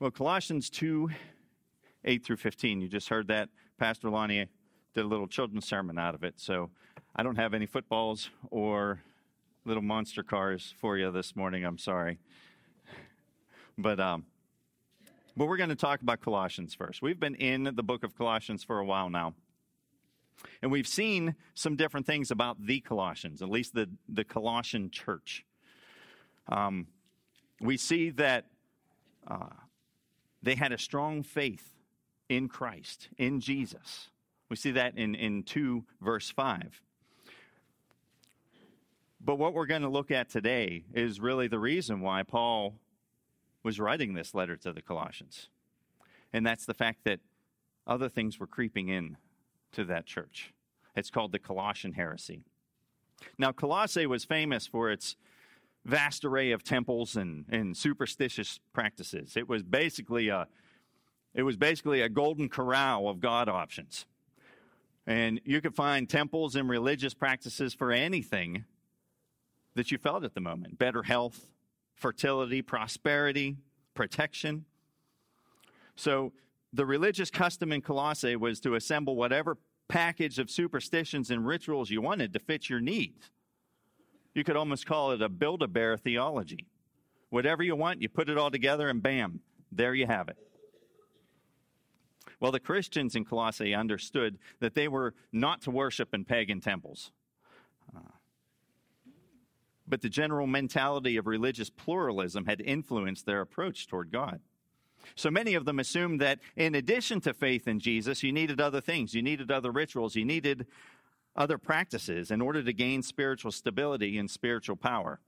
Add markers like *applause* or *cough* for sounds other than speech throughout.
Well, Colossians 2 8 through 15, you just heard that. Pastor Lonnie did a little children's sermon out of it. So I don't have any footballs or little monster cars for you this morning. I'm sorry. But, um, but we're going to talk about Colossians first. We've been in the book of Colossians for a while now. And we've seen some different things about the Colossians, at least the, the Colossian church. Um, we see that uh, they had a strong faith in Christ, in Jesus. We see that in, in 2 verse 5. But what we're going to look at today is really the reason why Paul was writing this letter to the Colossians. And that's the fact that other things were creeping in to that church. It's called the Colossian heresy. Now, Colossae was famous for its vast array of temples and, and superstitious practices. It was basically a it was basically a golden corral of God options. And you could find temples and religious practices for anything that you felt at the moment better health, fertility, prosperity, protection. So, the religious custom in Colossae was to assemble whatever package of superstitions and rituals you wanted to fit your needs. You could almost call it a build a bear theology. Whatever you want, you put it all together, and bam, there you have it. Well, the Christians in Colossae understood that they were not to worship in pagan temples. Uh, but the general mentality of religious pluralism had influenced their approach toward God. So many of them assumed that in addition to faith in Jesus, you needed other things. You needed other rituals. You needed other practices in order to gain spiritual stability and spiritual power.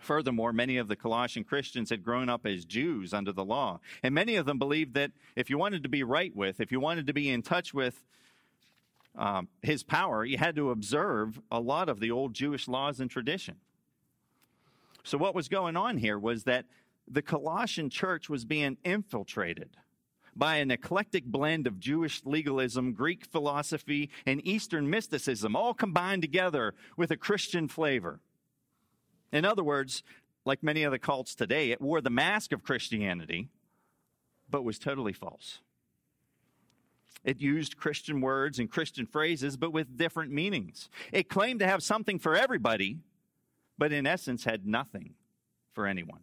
Furthermore, many of the Colossian Christians had grown up as Jews under the law. And many of them believed that if you wanted to be right with, if you wanted to be in touch with um, his power, you had to observe a lot of the old Jewish laws and tradition. So, what was going on here was that the Colossian church was being infiltrated by an eclectic blend of Jewish legalism, Greek philosophy, and Eastern mysticism, all combined together with a Christian flavor. In other words, like many other cults today, it wore the mask of Christianity, but was totally false. It used Christian words and Christian phrases, but with different meanings. It claimed to have something for everybody, but in essence had nothing for anyone.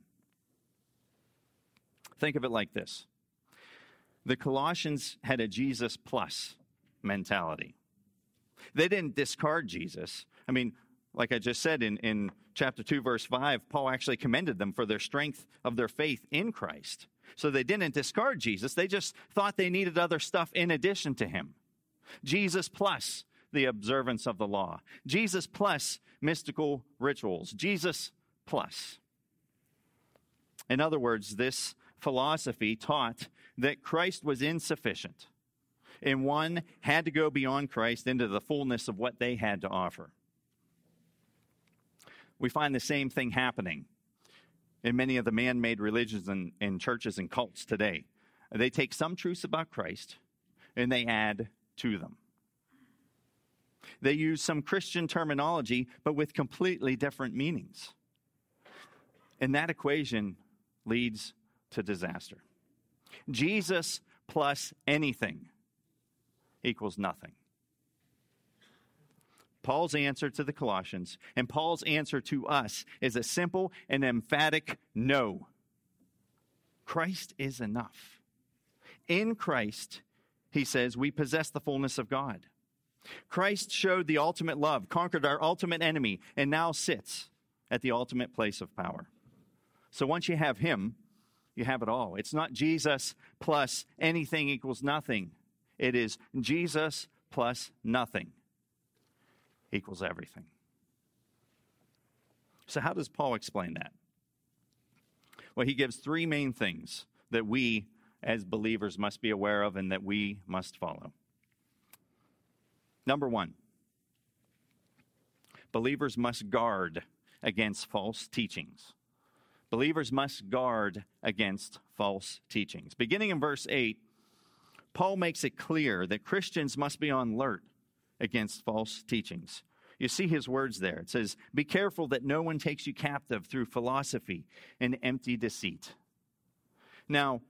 Think of it like this the Colossians had a Jesus plus mentality. They didn't discard Jesus. I mean, like I just said in, in chapter 2, verse 5, Paul actually commended them for their strength of their faith in Christ. So they didn't discard Jesus, they just thought they needed other stuff in addition to him. Jesus plus the observance of the law, Jesus plus mystical rituals, Jesus plus. In other words, this philosophy taught that Christ was insufficient, and one had to go beyond Christ into the fullness of what they had to offer. We find the same thing happening in many of the man made religions and, and, churches and cults today. They take some truths about Christ and they add to them. They use some Christian terminology, but with completely different meanings. And that equation leads to disaster. Jesus plus anything equals nothing. Paul's answer to the Colossians and Paul's answer to us is a simple and emphatic no. Christ is enough. In Christ, he says, we possess the fullness of God. Christ showed the ultimate love, conquered our ultimate enemy, and now sits at the ultimate place of power. So once you have him, you have it all. It's not Jesus plus anything equals nothing. It is Jesus plus nothing equals everything. So, how does Paul explain that? Well, he gives three main things that we as believers must be aware of and that we must follow. Number one, believers must guard against false teachings. Believers must guard against false teachings. Beginning in verse 8, Paul makes it clear that Christians must be on alert against false teachings. You see his words there. It says, Be careful that no one takes you captive through philosophy and empty deceit. Now,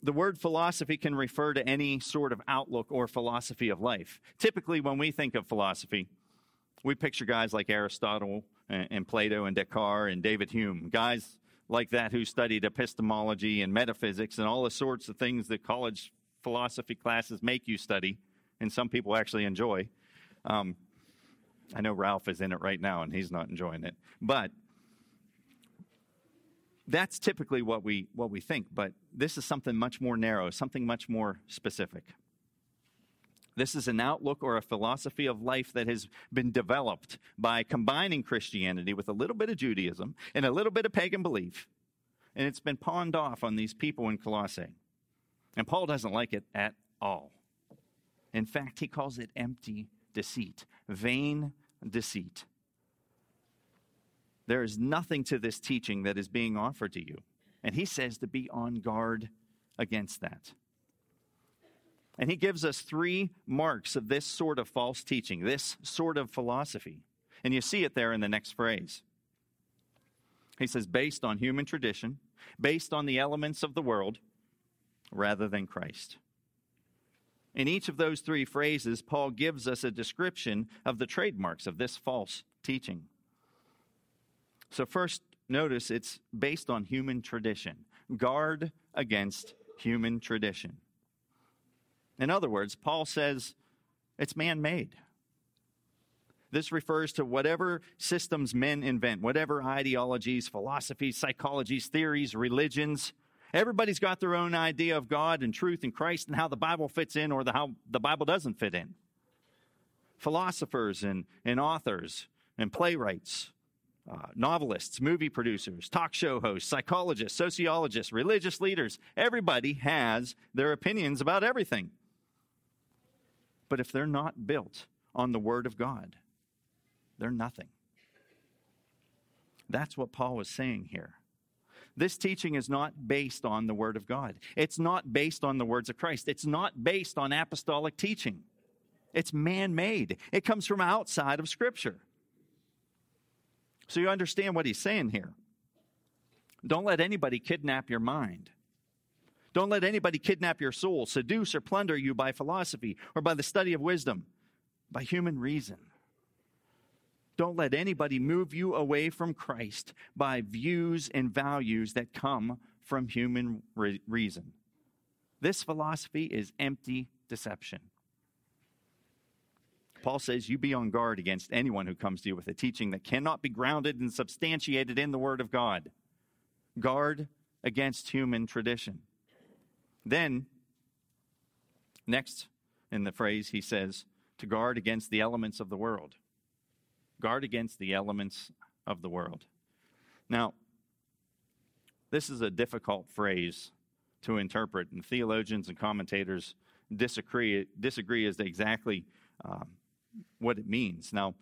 the word philosophy can refer to any sort of outlook or philosophy of life. Typically, when we think of philosophy, we picture guys like Aristotle and, Plato and Descartes and David Hume, guys like that who studied epistemology and metaphysics and all the sorts of things that college philosophy classes make you study, and some people actually enjoy. Um, I know Ralph is in it right now and he's not enjoying it. But that's typically what we what we think, but this is something much more narrow, something much more specific. This is an outlook or a philosophy of life that has been developed by combining Christianity with a little bit of Judaism and a little bit of pagan belief. And it's been pawned off on these people in Colossae. And Paul doesn't like it at all. In fact, he calls it empty deceit, vain deceit. There is nothing to this teaching that is being offered to you. And he says to be on guard against that. And he gives us three marks of this sort of false teaching, this sort of philosophy. And you see it there in the next phrase. He says, based on human tradition, based on the elements of the world, rather than Christ. In each of those three phrases, Paul gives us a description of the trademarks of this false teaching. So, first, notice it's based on human tradition. Guard against human tradition. In other words, Paul says it's man made. This refers to whatever systems men invent, whatever ideologies, philosophies, psychologies, theories, religions. Everybody's got their own idea of God and truth and Christ and how the Bible fits in or the, how the Bible doesn't fit in. Philosophers and, and authors and playwrights uh, novelists, movie producers, talk show hosts, psychologists, sociologists, religious leaders. Everybody has their opinions about everything. But if they're not built on the Word of God, they're nothing. That's what Paul was saying here. This teaching is not based on the Word of God. It's not based on the words of Christ. It's not based on apostolic teaching. It's man made, it comes from outside of Scripture. So you understand what he's saying here. Don't let anybody kidnap your mind. Don't let anybody kidnap your soul, seduce or plunder you by philosophy or by the study of wisdom, by human reason. Don't let anybody move you away from Christ by views and values that come from human re- reason. This philosophy is empty deception. Paul says, You be on guard against anyone who comes to you with a teaching that cannot be grounded and substantiated in the Word of God. Guard against human tradition. Then, next in the phrase, he says, to guard against the elements of the world. Guard against the elements of the world. Now, this is a difficult phrase to interpret, and theologians and commentators disagree, disagree as to exactly um, what it means. Now,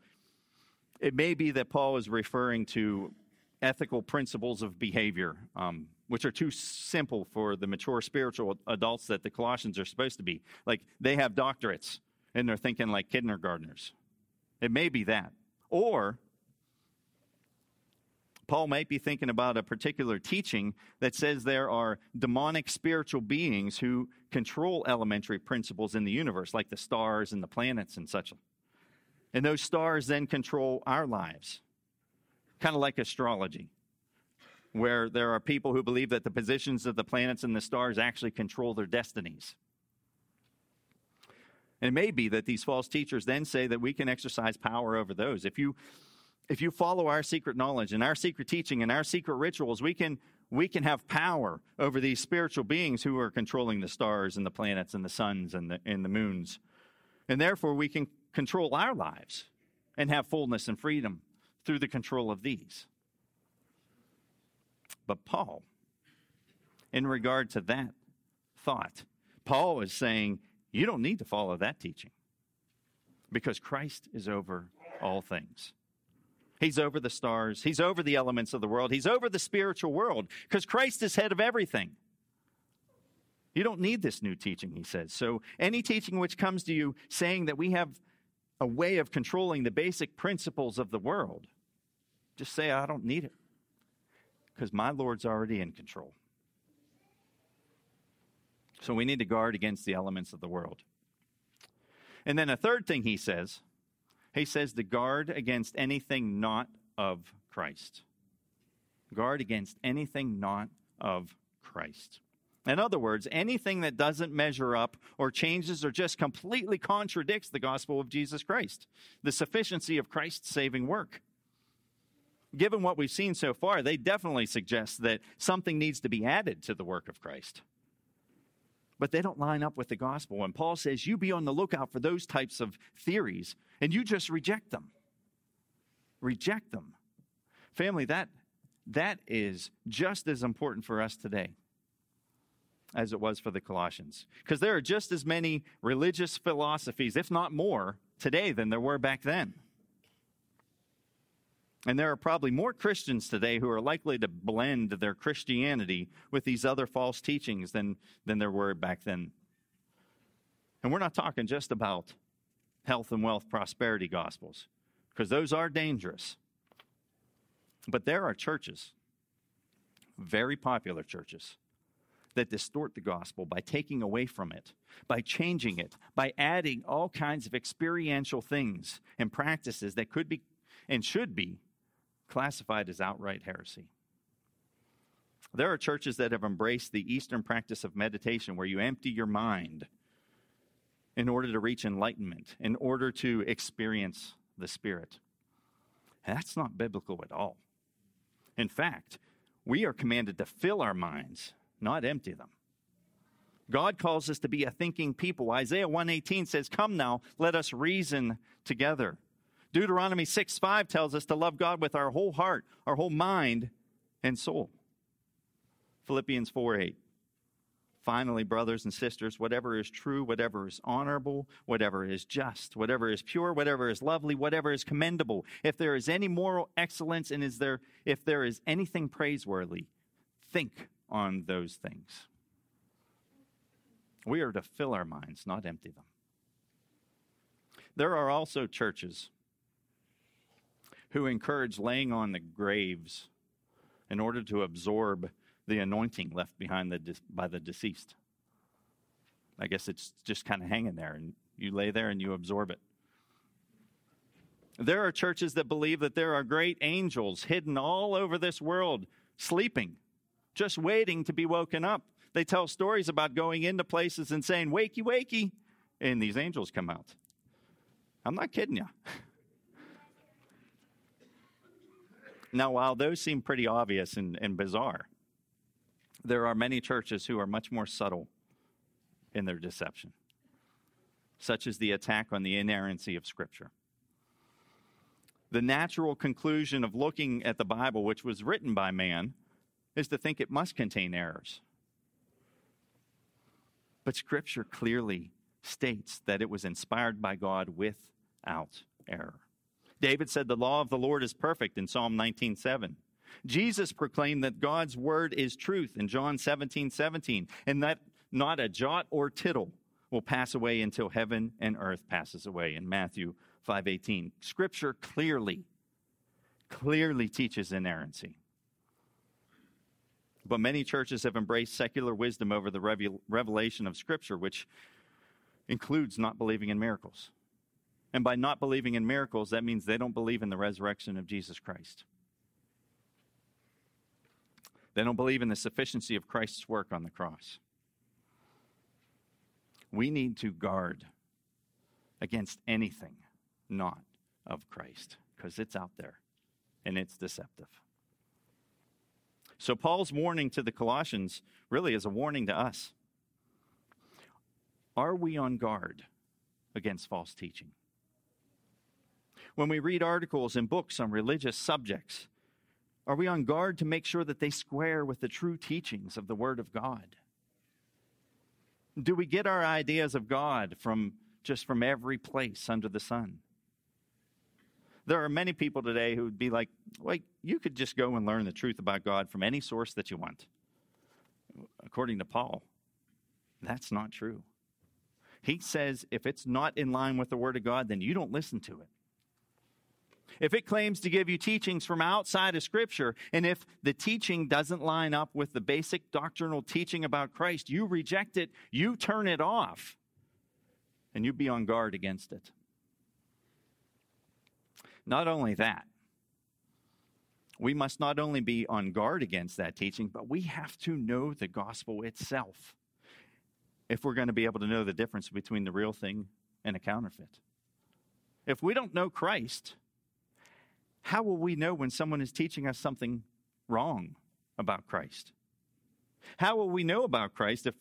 it may be that Paul is referring to ethical principles of behavior, um, which are too simple for the mature spiritual adults that the Colossians are supposed to be. Like they have doctorates and they're thinking like kindergartners. It may be that. Or Paul might be thinking about a particular teaching that says there are demonic spiritual beings who control elementary principles in the universe, like the stars and the planets and such. And those stars then control our lives, kind of like astrology, where there are people who believe that the positions of the planets and the stars actually control their destinies. And it may be that these false teachers then say that we can exercise power over those. If you if you follow our secret knowledge and our secret teaching and our secret rituals, we can we can have power over these spiritual beings who are controlling the stars and the planets and the suns and the and the moons. And therefore we can control our lives and have fullness and freedom through the control of these. But Paul, in regard to that thought, Paul is saying, you don't need to follow that teaching because Christ is over all things. He's over the stars. He's over the elements of the world. He's over the spiritual world because Christ is head of everything. You don't need this new teaching, he says. So, any teaching which comes to you saying that we have a way of controlling the basic principles of the world, just say, I don't need it because my Lord's already in control. So we need to guard against the elements of the world. And then a third thing he says, he says to guard against anything not of Christ. Guard against anything not of Christ. In other words, anything that doesn't measure up or changes or just completely contradicts the gospel of Jesus Christ, the sufficiency of Christ's saving work. Given what we've seen so far, they definitely suggest that something needs to be added to the work of Christ. But they don't line up with the gospel. And Paul says, You be on the lookout for those types of theories, and you just reject them. Reject them. Family, that, that is just as important for us today as it was for the Colossians. Because there are just as many religious philosophies, if not more, today than there were back then. And there are probably more Christians today who are likely to blend their Christianity with these other false teachings than, than there were back then. And we're not talking just about health and wealth prosperity gospels, because those are dangerous. But there are churches, very popular churches, that distort the gospel by taking away from it, by changing it, by adding all kinds of experiential things and practices that could be and should be classified as outright heresy. There are churches that have embraced the Eastern practice of meditation where you empty your mind in order to reach enlightenment, in order to experience the Spirit. that's not biblical at all. In fact, we are commanded to fill our minds not empty them. God calls us to be a thinking people. Isaiah 118 says, "Come now, let us reason together." Deuteronomy 6 5 tells us to love God with our whole heart, our whole mind, and soul. Philippians 4 8. Finally, brothers and sisters, whatever is true, whatever is honorable, whatever is just, whatever is pure, whatever is lovely, whatever is commendable, if there is any moral excellence and is there if there is anything praiseworthy, think on those things. We are to fill our minds, not empty them. There are also churches who encourage laying on the graves in order to absorb the anointing left behind the, by the deceased. I guess it's just kind of hanging there, and you lay there and you absorb it. There are churches that believe that there are great angels hidden all over this world, sleeping, just waiting to be woken up. They tell stories about going into places and saying, Wakey, wakey, and these angels come out. I'm not kidding you. *laughs* now, while those seem pretty obvious and, and bizarre, there are many churches who are much more subtle in their deception, such as the attack on the inerrancy of Scripture. The natural conclusion of looking at the Bible, which was written by man, is to think it must contain errors. But Scripture clearly states that it was inspired by God without error. David said, The law of the Lord is perfect in Psalm 19:7. Jesus proclaimed that God's word is truth in John 17 17, and that not a jot or tittle will pass away until heaven and earth passes away in Matthew 5:18. Scripture clearly, clearly teaches inerrancy. But many churches have embraced secular wisdom over the revelation of Scripture, which includes not believing in miracles. And by not believing in miracles, that means they don't believe in the resurrection of Jesus Christ. They don't believe in the sufficiency of Christ's work on the cross. We need to guard against anything not of Christ because it's out there and it's deceptive. So, Paul's warning to the Colossians really is a warning to us. Are we on guard against false teaching? When we read articles and books on religious subjects, are we on guard to make sure that they square with the true teachings of the Word of God? Do we get our ideas of God from just from every place under the sun? There are many people today who would be like, "Wait, you could just go and learn the truth about God from any source that you want." According to Paul, that's not true. He says if it's not in line with the Word of God, then you don't listen to it. If it claims to give you teachings from outside of Scripture, and if the teaching doesn't line up with the basic doctrinal teaching about Christ, you reject it, you turn it off, and you be on guard against it. Not only that, we must not only be on guard against that teaching, but we have to know the gospel itself if we're going to be able to know the difference between the real thing and a counterfeit. If we don't know Christ, how will we know when someone is teaching us something wrong about Christ? How will we know about Christ if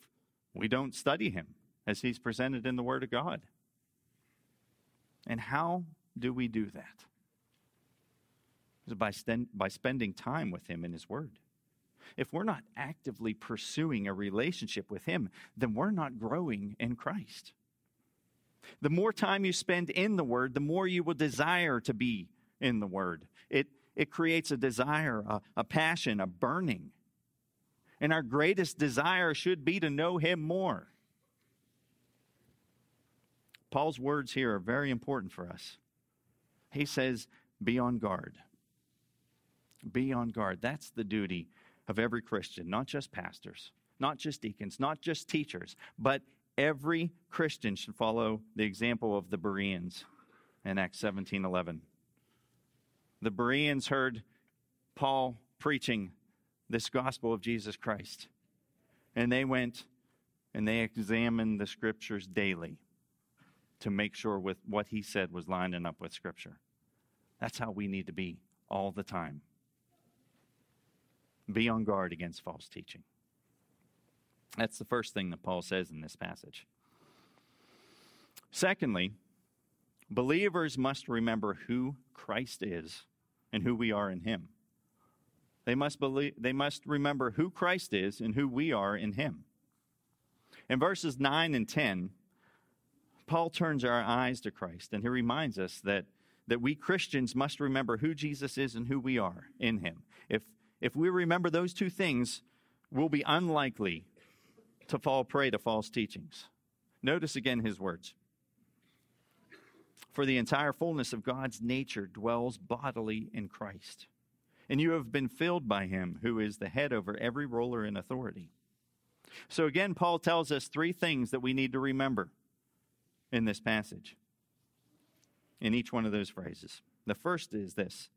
we don't study him as he's presented in the Word of God? And how do we do that? By, by spending time with him in his Word. If we're not actively pursuing a relationship with him, then we're not growing in Christ. The more time you spend in the Word, the more you will desire to be in the Word. It, it creates a desire, a, a passion, a burning. And our greatest desire should be to know Him more. Paul's words here are very important for us. He says, Be on guard. Be on guard. That's the duty of every Christian, not just pastors, not just deacons, not just teachers, but every Christian should follow the example of the Bereans in Acts 17 11 the Bereans heard Paul preaching this gospel of Jesus Christ. And they went and they examined the scriptures daily to make sure with what he said was lining up with scripture. That's how we need to be all the time. Be on guard against false teaching. That's the first thing that Paul says in this passage. Secondly, believers must remember who Christ is and who we are in him. They must believe they must remember who Christ is and who we are in him. In verses 9 and 10, Paul turns our eyes to Christ and he reminds us that that we Christians must remember who Jesus is and who we are in him. If if we remember those two things, we'll be unlikely to fall prey to false teachings. Notice again his words. For the entire fullness of God's nature dwells bodily in Christ. And you have been filled by him, who is the head over every ruler in authority. So again, Paul tells us three things that we need to remember in this passage, in each one of those phrases. The first is this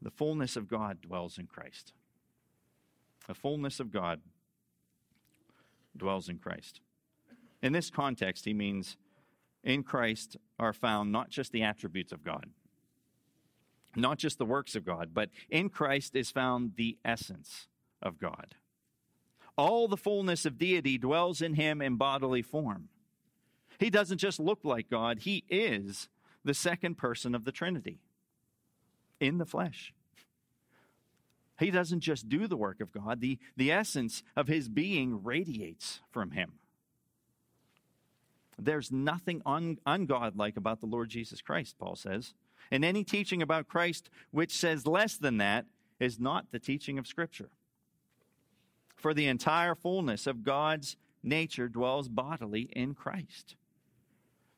the fullness of God dwells in Christ. The fullness of God dwells in Christ. In this context, he means in Christ are found not just the attributes of God, not just the works of God, but in Christ is found the essence of God. All the fullness of deity dwells in him in bodily form. He doesn't just look like God, he is the second person of the Trinity in the flesh. He doesn't just do the work of God, the, the essence of his being radiates from him. There's nothing un- ungodlike about the Lord Jesus Christ, Paul says. And any teaching about Christ which says less than that is not the teaching of Scripture. For the entire fullness of God's nature dwells bodily in Christ.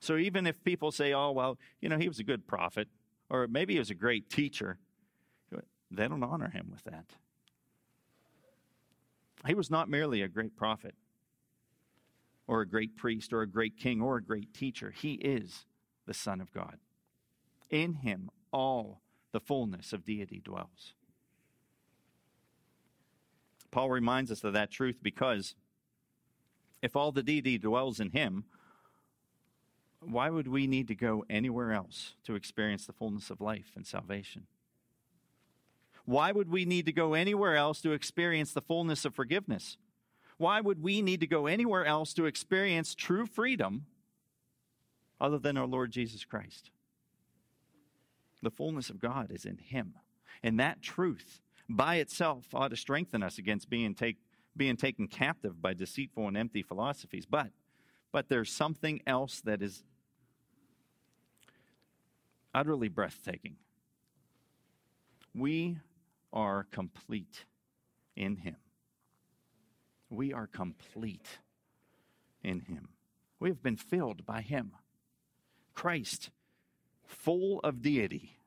So even if people say, oh, well, you know, he was a good prophet, or maybe he was a great teacher, they don't honor him with that. He was not merely a great prophet, or a great priest or a great king or a great teacher. He is the Son of God. In him, all the fullness of deity dwells. Paul reminds us of that truth because if all the deity dwells in him, why would we need to go anywhere else to experience the fullness of life and salvation? Why would we need to go anywhere else to experience the fullness of forgiveness? Why would we need to go anywhere else to experience true freedom other than our Lord Jesus Christ? The fullness of God is in Him. And that truth by itself ought to strengthen us against being, take, being taken captive by deceitful and empty philosophies. But, but there's something else that is utterly breathtaking. We are complete in Him we are complete in Him. We have been filled by Him. Christ, full of deity,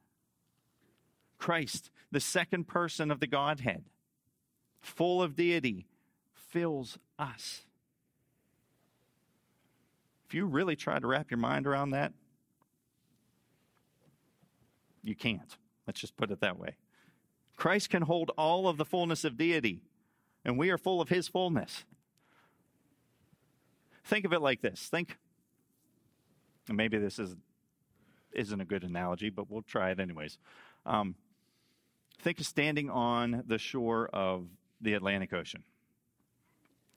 Christ, the second person of the Godhead, full of deity, fills us. If you really try to wrap your mind around that, you can't. Let's just put it that way. Christ can hold all of the fullness of deity, and we are full of his fullness. Think of it like this. Think, and maybe this is, isn't a good analogy, but we'll try it anyways. Um, think of standing on the shore of the Atlantic Ocean.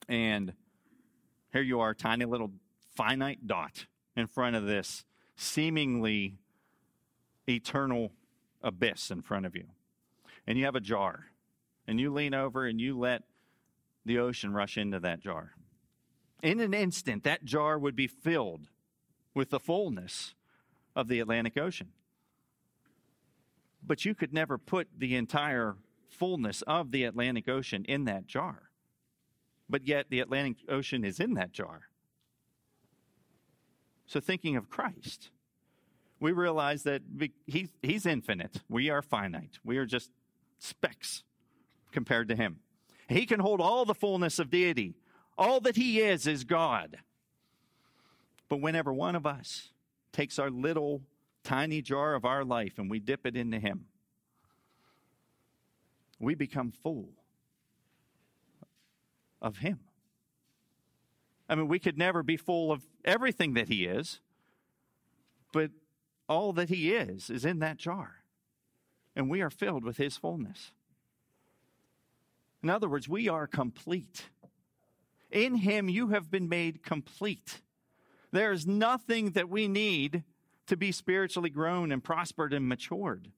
And here you are, tiny little finite dot in front of this seemingly eternal abyss in front of you. And you have a jar. And you lean over and you let the ocean rush into that jar. In an instant, that jar would be filled with the fullness of the Atlantic Ocean. But you could never put the entire fullness of the Atlantic Ocean in that jar. But yet, the Atlantic Ocean is in that jar. So, thinking of Christ, we realize that he's, he's infinite. We are finite. We are just specks compared to him. He can hold all the fullness of deity. All that he is is God. But whenever one of us takes our little tiny jar of our life and we dip it into him, we become full of him. I mean, we could never be full of everything that he is, but all that he is is in that jar. And we are filled with his fullness. In other words, we are complete. In him, you have been made complete. There is nothing that we need to be spiritually grown and prospered and matured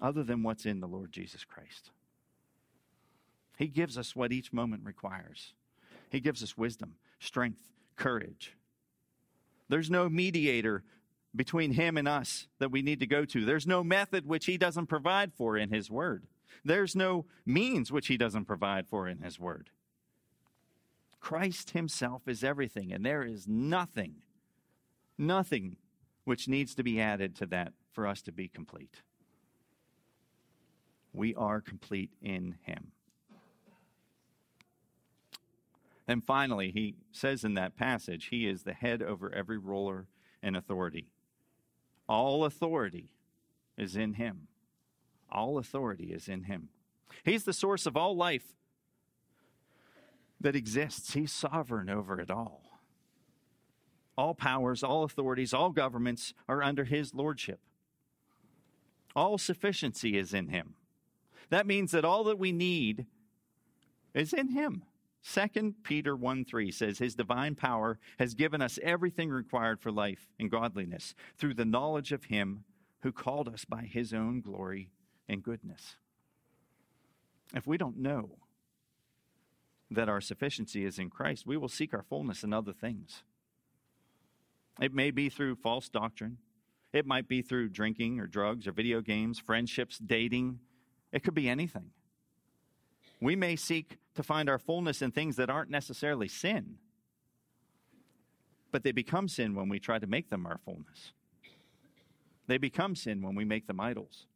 other than what's in the Lord Jesus Christ. He gives us what each moment requires. He gives us wisdom, strength, courage. There's no mediator between Him and us that we need to go to. There's no method which He doesn't provide for in His Word. There's no means which He doesn't provide for in His Word. Christ Himself is everything, and there is nothing, nothing which needs to be added to that for us to be complete. We are complete in Him. And finally, he says in that passage, he is the head over every ruler and authority. All authority is in him. All authority is in him. He's the source of all life that exists. He's sovereign over it all. All powers, all authorities, all governments are under his lordship. All sufficiency is in him. That means that all that we need is in him. 2 Peter 1 3 says, His divine power has given us everything required for life and godliness through the knowledge of Him who called us by His own glory and goodness. If we don't know that our sufficiency is in Christ, we will seek our fullness in other things. It may be through false doctrine, it might be through drinking or drugs or video games, friendships, dating. It could be anything. We may seek to find our fullness in things that aren't necessarily sin, but they become sin when we try to make them our fullness. They become sin when we make them idols.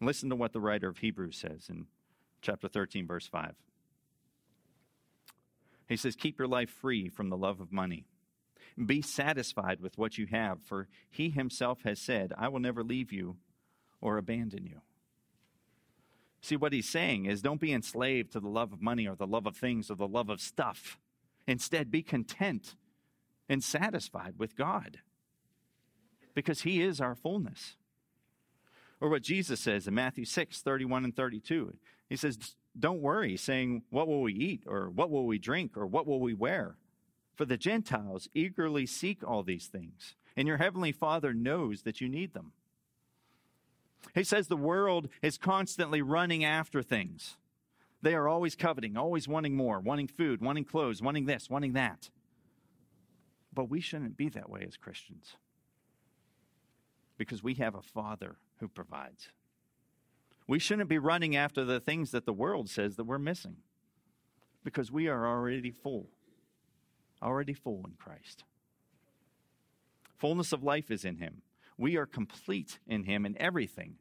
Listen to what the writer of Hebrews says in chapter 13, verse 5. He says, Keep your life free from the love of money. Be satisfied with what you have, for he himself has said, I will never leave you or abandon you. See, what he's saying is don't be enslaved to the love of money or the love of things or the love of stuff. Instead, be content and satisfied with God because he is our fullness. Or what Jesus says in Matthew 6 31 and 32. He says, Don't worry, saying, What will we eat? or What will we drink? or What will we wear? For the Gentiles eagerly seek all these things, and your heavenly Father knows that you need them. He says the world is constantly running after things. They are always coveting, always wanting more, wanting food, wanting clothes, wanting this, wanting that. But we shouldn't be that way as Christians because we have a Father who provides. We shouldn't be running after the things that the world says that we're missing because we are already full, already full in Christ. Fullness of life is in Him. We are complete in him, and everything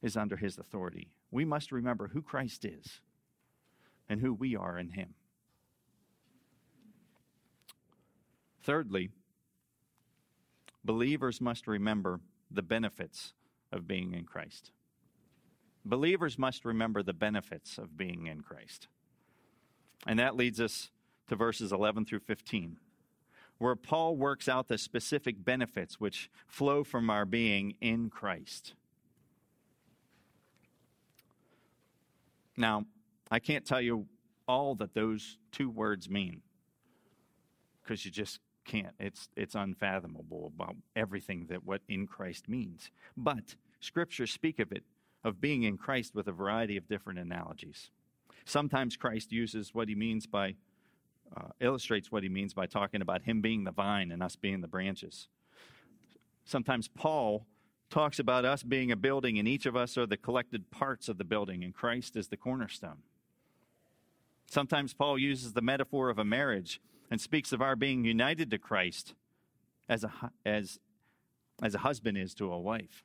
is under his authority. We must remember who Christ is and who we are in him. Thirdly, believers must remember the benefits of being in Christ. Believers must remember the benefits of being in Christ. And that leads us to verses 11 through 15, where Paul works out the specific benefits which flow from our being in Christ. Now, I can't tell you all that those two words mean because you just can't. It's, it's unfathomable about everything that what in Christ means. But scriptures speak of it, of being in Christ with a variety of different analogies. Sometimes Christ uses what he means by, uh, illustrates what he means by talking about him being the vine and us being the branches. Sometimes Paul talks about us being a building and each of us are the collected parts of the building, and Christ is the cornerstone. Sometimes Paul uses the metaphor of a marriage and speaks of our being united to Christ as a, as, as a husband is to a wife.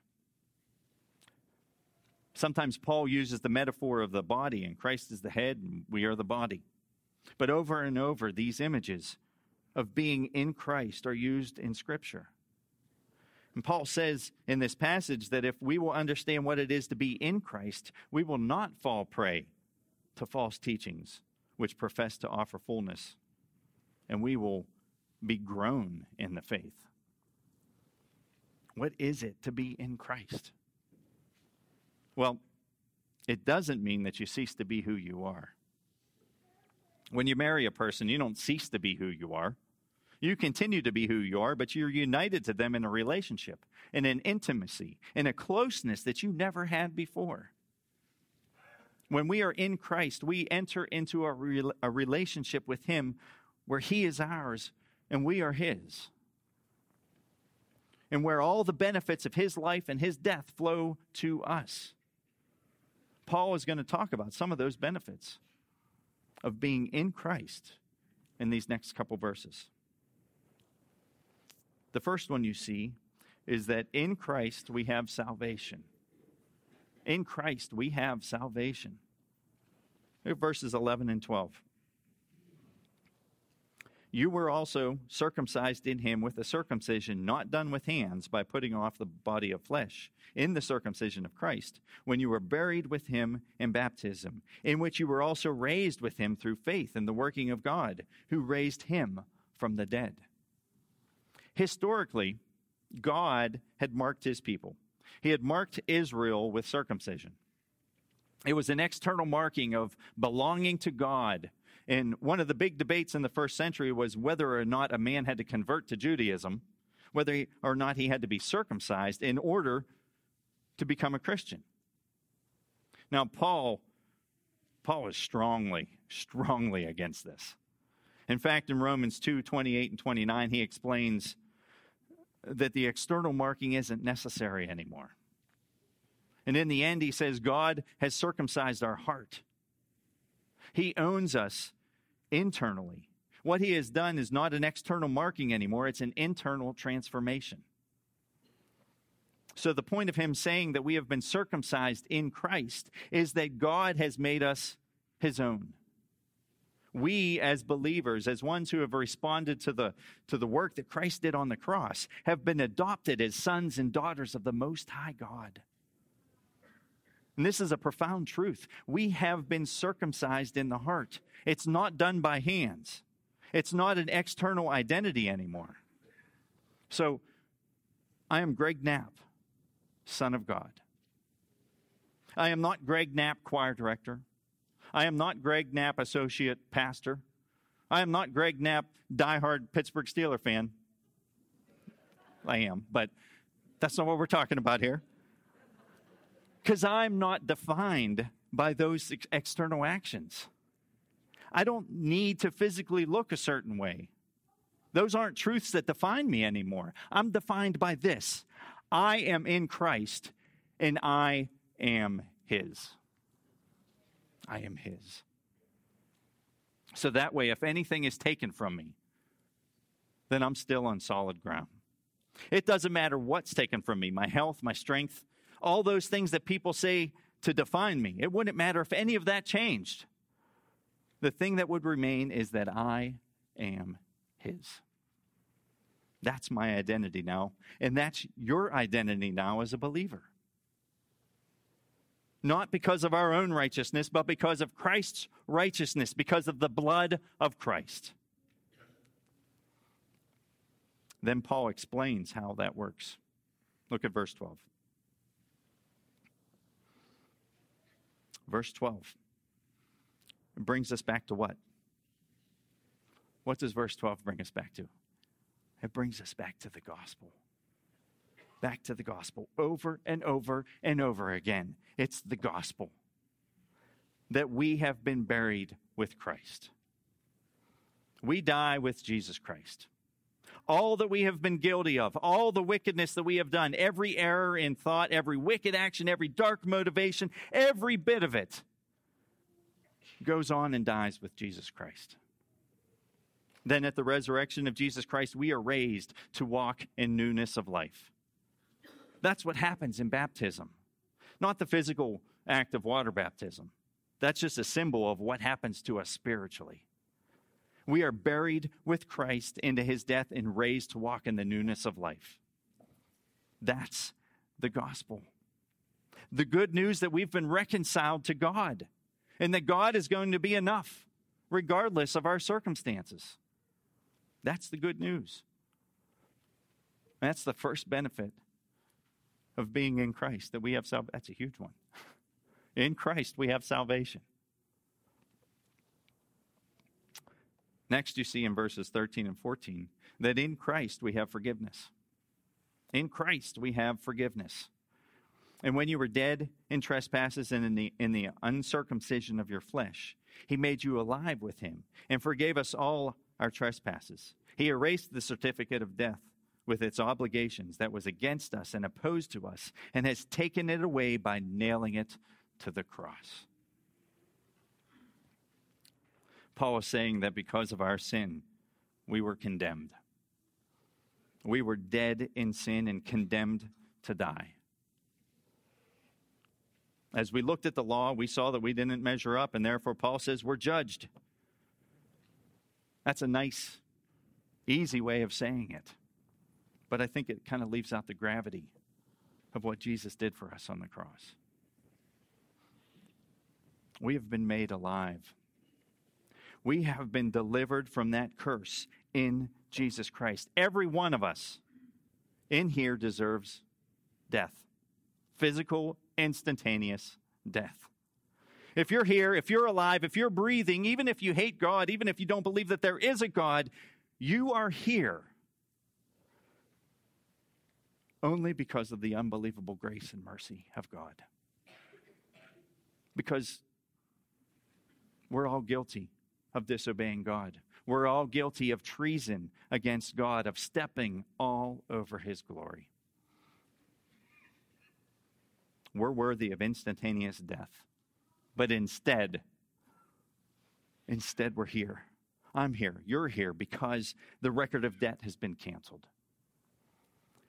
Sometimes Paul uses the metaphor of the body, and Christ is the head, and we are the body. But over and over, these images of being in Christ are used in Scripture. And Paul says in this passage that if we will understand what it is to be in Christ, we will not fall prey to false teachings which profess to offer fullness and we will be grown in the faith. What is it to be in Christ? Well, it doesn't mean that you cease to be who you are. When you marry a person, you don't cease to be who you are. You continue to be who you are, but you're united to them in a relationship, in an intimacy, in a closeness that you never had before. When we are in Christ, we enter into a, re- a relationship with Him where He is ours and we are His. And where all the benefits of His life and His death flow to us. Paul is going to talk about some of those benefits of being in Christ in these next couple verses. The first one you see is that in Christ we have salvation. In Christ we have salvation. Verses 11 and 12. You were also circumcised in him with a circumcision not done with hands by putting off the body of flesh, in the circumcision of Christ, when you were buried with him in baptism, in which you were also raised with him through faith in the working of God, who raised him from the dead. Historically, God had marked his people. He had marked Israel with circumcision. It was an external marking of belonging to God and one of the big debates in the first century was whether or not a man had to convert to Judaism, whether or not he had to be circumcised in order to become a Christian. Now, Paul, Paul is strongly, strongly against this. In fact, in Romans 2 28 and 29, he explains that the external marking isn't necessary anymore. And in the end, he says, God has circumcised our heart. He owns us internally. What he has done is not an external marking anymore, it's an internal transformation. So, the point of him saying that we have been circumcised in Christ is that God has made us his own. We, as believers, as ones who have responded to the, to the work that Christ did on the cross, have been adopted as sons and daughters of the Most High God. And this is a profound truth. We have been circumcised in the heart. It's not done by hands, it's not an external identity anymore. So, I am Greg Knapp, Son of God. I am not Greg Knapp, choir director. I am not Greg Knapp, associate pastor. I am not Greg Knapp, diehard Pittsburgh Steeler fan. I am, but that's not what we're talking about here because I'm not defined by those ex- external actions. I don't need to physically look a certain way. Those aren't truths that define me anymore. I'm defined by this I am in Christ and I am His. I am His. So that way, if anything is taken from me, then I'm still on solid ground. It doesn't matter what's taken from me my health, my strength, all those things that people say to define me. It wouldn't matter if any of that changed. The thing that would remain is that I am His. That's my identity now. And that's your identity now as a believer. Not because of our own righteousness, but because of Christ's righteousness, because of the blood of Christ. Then Paul explains how that works. Look at verse 12. Verse 12. It brings us back to what? What does verse 12 bring us back to? It brings us back to the gospel. Back to the gospel over and over and over again. It's the gospel that we have been buried with Christ. We die with Jesus Christ. All that we have been guilty of, all the wickedness that we have done, every error in thought, every wicked action, every dark motivation, every bit of it goes on and dies with Jesus Christ. Then at the resurrection of Jesus Christ, we are raised to walk in newness of life. That's what happens in baptism, not the physical act of water baptism. That's just a symbol of what happens to us spiritually. We are buried with Christ into his death and raised to walk in the newness of life. That's the gospel. The good news that we've been reconciled to God and that God is going to be enough regardless of our circumstances. That's the good news. That's the first benefit of being in Christ that we have salvation. That's a huge one. *laughs* In Christ, we have salvation. Next, you see in verses 13 and 14 that in Christ we have forgiveness. In Christ we have forgiveness. And when you were dead in trespasses and in the, in the uncircumcision of your flesh, he made you alive with him and forgave us all our trespasses. He erased the certificate of death with its obligations that was against us and opposed to us, and has taken it away by nailing it to the cross. Paul is saying that because of our sin, we were condemned. We were dead in sin and condemned to die. As we looked at the law, we saw that we didn't measure up, and therefore Paul says we're judged. That's a nice, easy way of saying it. But I think it kind of leaves out the gravity of what Jesus did for us on the cross. We have been made alive. We have been delivered from that curse in Jesus Christ. Every one of us in here deserves death physical, instantaneous death. If you're here, if you're alive, if you're breathing, even if you hate God, even if you don't believe that there is a God, you are here only because of the unbelievable grace and mercy of God. Because we're all guilty of disobeying God. We're all guilty of treason against God, of stepping all over his glory. We're worthy of instantaneous death. But instead, instead, we're here. I'm here. You're here because the record of debt has been canceled.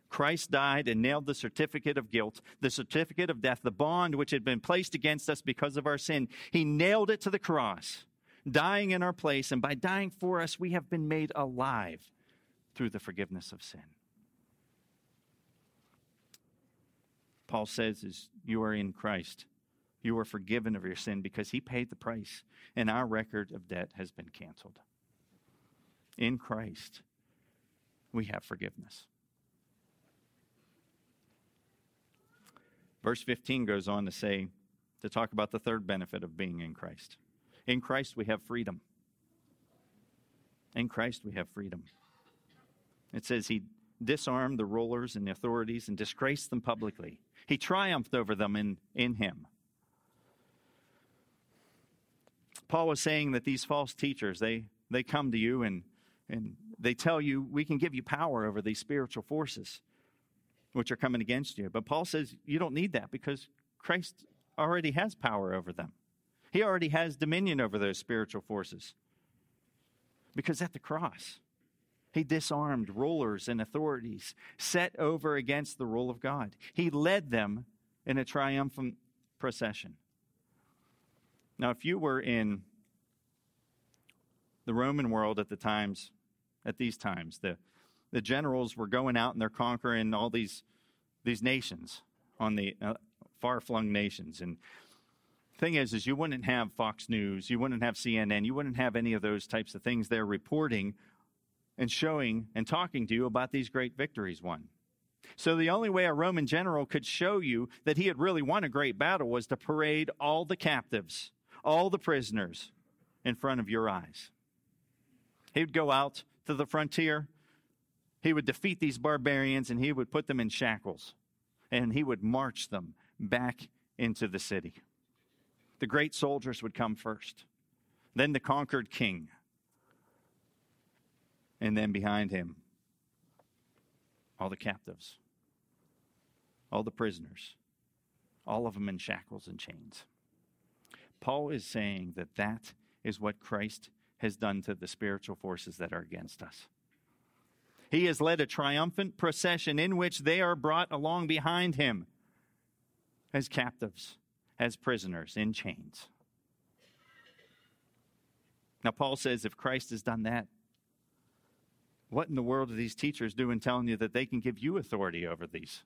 Christ died and nailed the certificate of guilt, the certificate of death, the bond which had been placed against us because of our sin. He nailed it to the cross, dying in our place. And by dying for us, we have been made alive through the forgiveness of sin. Paul says, is you are in Christ. You are forgiven of your sin because he paid the price, and our record of debt has been canceled. In Christ, we have forgiveness. Verse 15 goes on to say, to talk about the third benefit of being in Christ. In Christ, we have freedom. In Christ, we have freedom. It says he disarmed the rulers and the authorities and disgraced them publicly. He triumphed over them in, in him. Paul was saying that these false teachers, they, they come to you and, and they tell you, we can give you power over these spiritual forces which are coming against you. But Paul says you don't need that because Christ already has power over them. He already has dominion over those spiritual forces. Because at the cross, He disarmed rulers and authorities set over against the rule of God. He led them in a triumphant procession. Now, if you were in the Roman world at the times, at these times, the, the generals were going out and they're conquering all these, these nations on the uh, far-flung nations. And thing is, is you wouldn't have Fox News, you wouldn't have CNN, you wouldn't have any of those types of things there reporting and showing and talking to you about these great victories won. So the only way a Roman general could show you that he had really won a great battle was to parade all the captives, all the prisoners in front of your eyes. He would go out to the frontier, he would defeat these barbarians, and he would put them in shackles, and he would march them back into the city. The great soldiers would come first, then the conquered king, and then behind him, all the captives, all the prisoners, all of them in shackles and chains. Paul is saying that that is what Christ has done to the spiritual forces that are against us. He has led a triumphant procession in which they are brought along behind him as captives, as prisoners in chains. Now, Paul says if Christ has done that, what in the world are these teachers doing telling you that they can give you authority over these,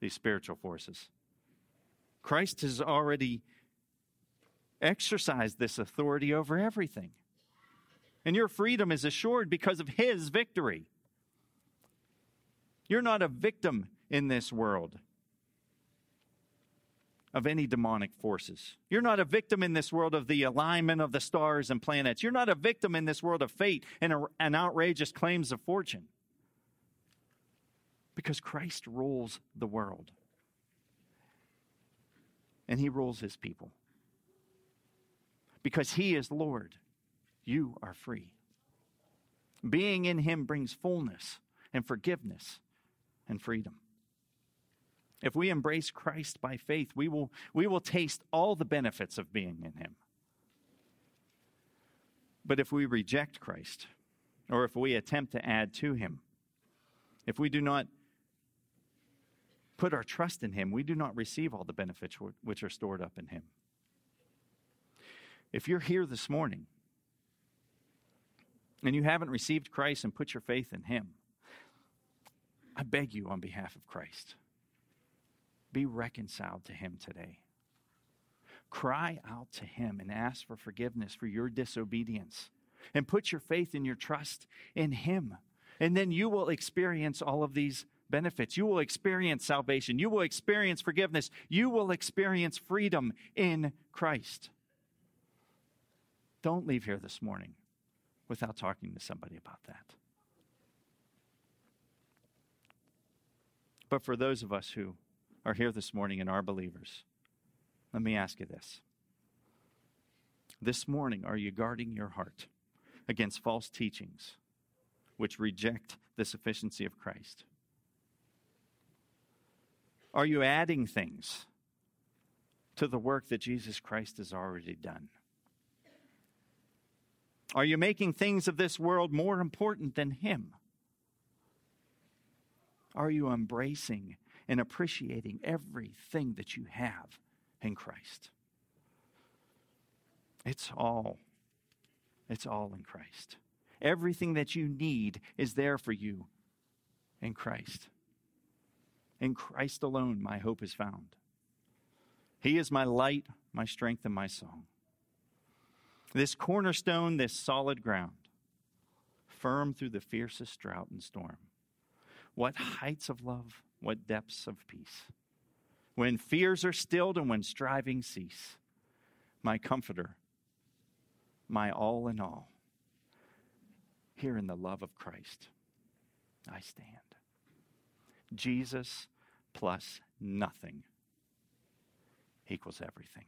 these spiritual forces? Christ has already exercised this authority over everything. And your freedom is assured because of his victory. You're not a victim in this world of any demonic forces. You're not a victim in this world of the alignment of the stars and planets. You're not a victim in this world of fate and, and outrageous claims of fortune. Because Christ rules the world. And he rules his people. Because he is Lord, you are free. Being in him brings fullness and forgiveness and freedom. If we embrace Christ by faith, we will, we will taste all the benefits of being in Him. But if we reject Christ, or if we attempt to add to Him, if we do not put our trust in Him, we do not receive all the benefits which are stored up in Him. If you're here this morning and you haven't received Christ and put your faith in Him, I beg you on behalf of Christ be reconciled to Him today. Cry out to Him and ask for forgiveness for your disobedience. And put your faith and your trust in Him. And then you will experience all of these benefits. You will experience salvation. You will experience forgiveness. You will experience freedom in Christ. Don't leave here this morning without talking to somebody about that. But for those of us who are here this morning and are believers, let me ask you this. This morning, are you guarding your heart against false teachings which reject the sufficiency of Christ? Are you adding things to the work that Jesus Christ has already done? Are you making things of this world more important than Him? Are you embracing and appreciating everything that you have in Christ. It's all, it's all in Christ. Everything that you need is there for you in Christ. In Christ alone, my hope is found. He is my light, my strength, and my song. This cornerstone, this solid ground, firm through the fiercest drought and storm. What heights of love, what depths of peace. When fears are stilled and when striving cease, my comforter, my all in all, here in the love of Christ, I stand. Jesus plus nothing equals everything.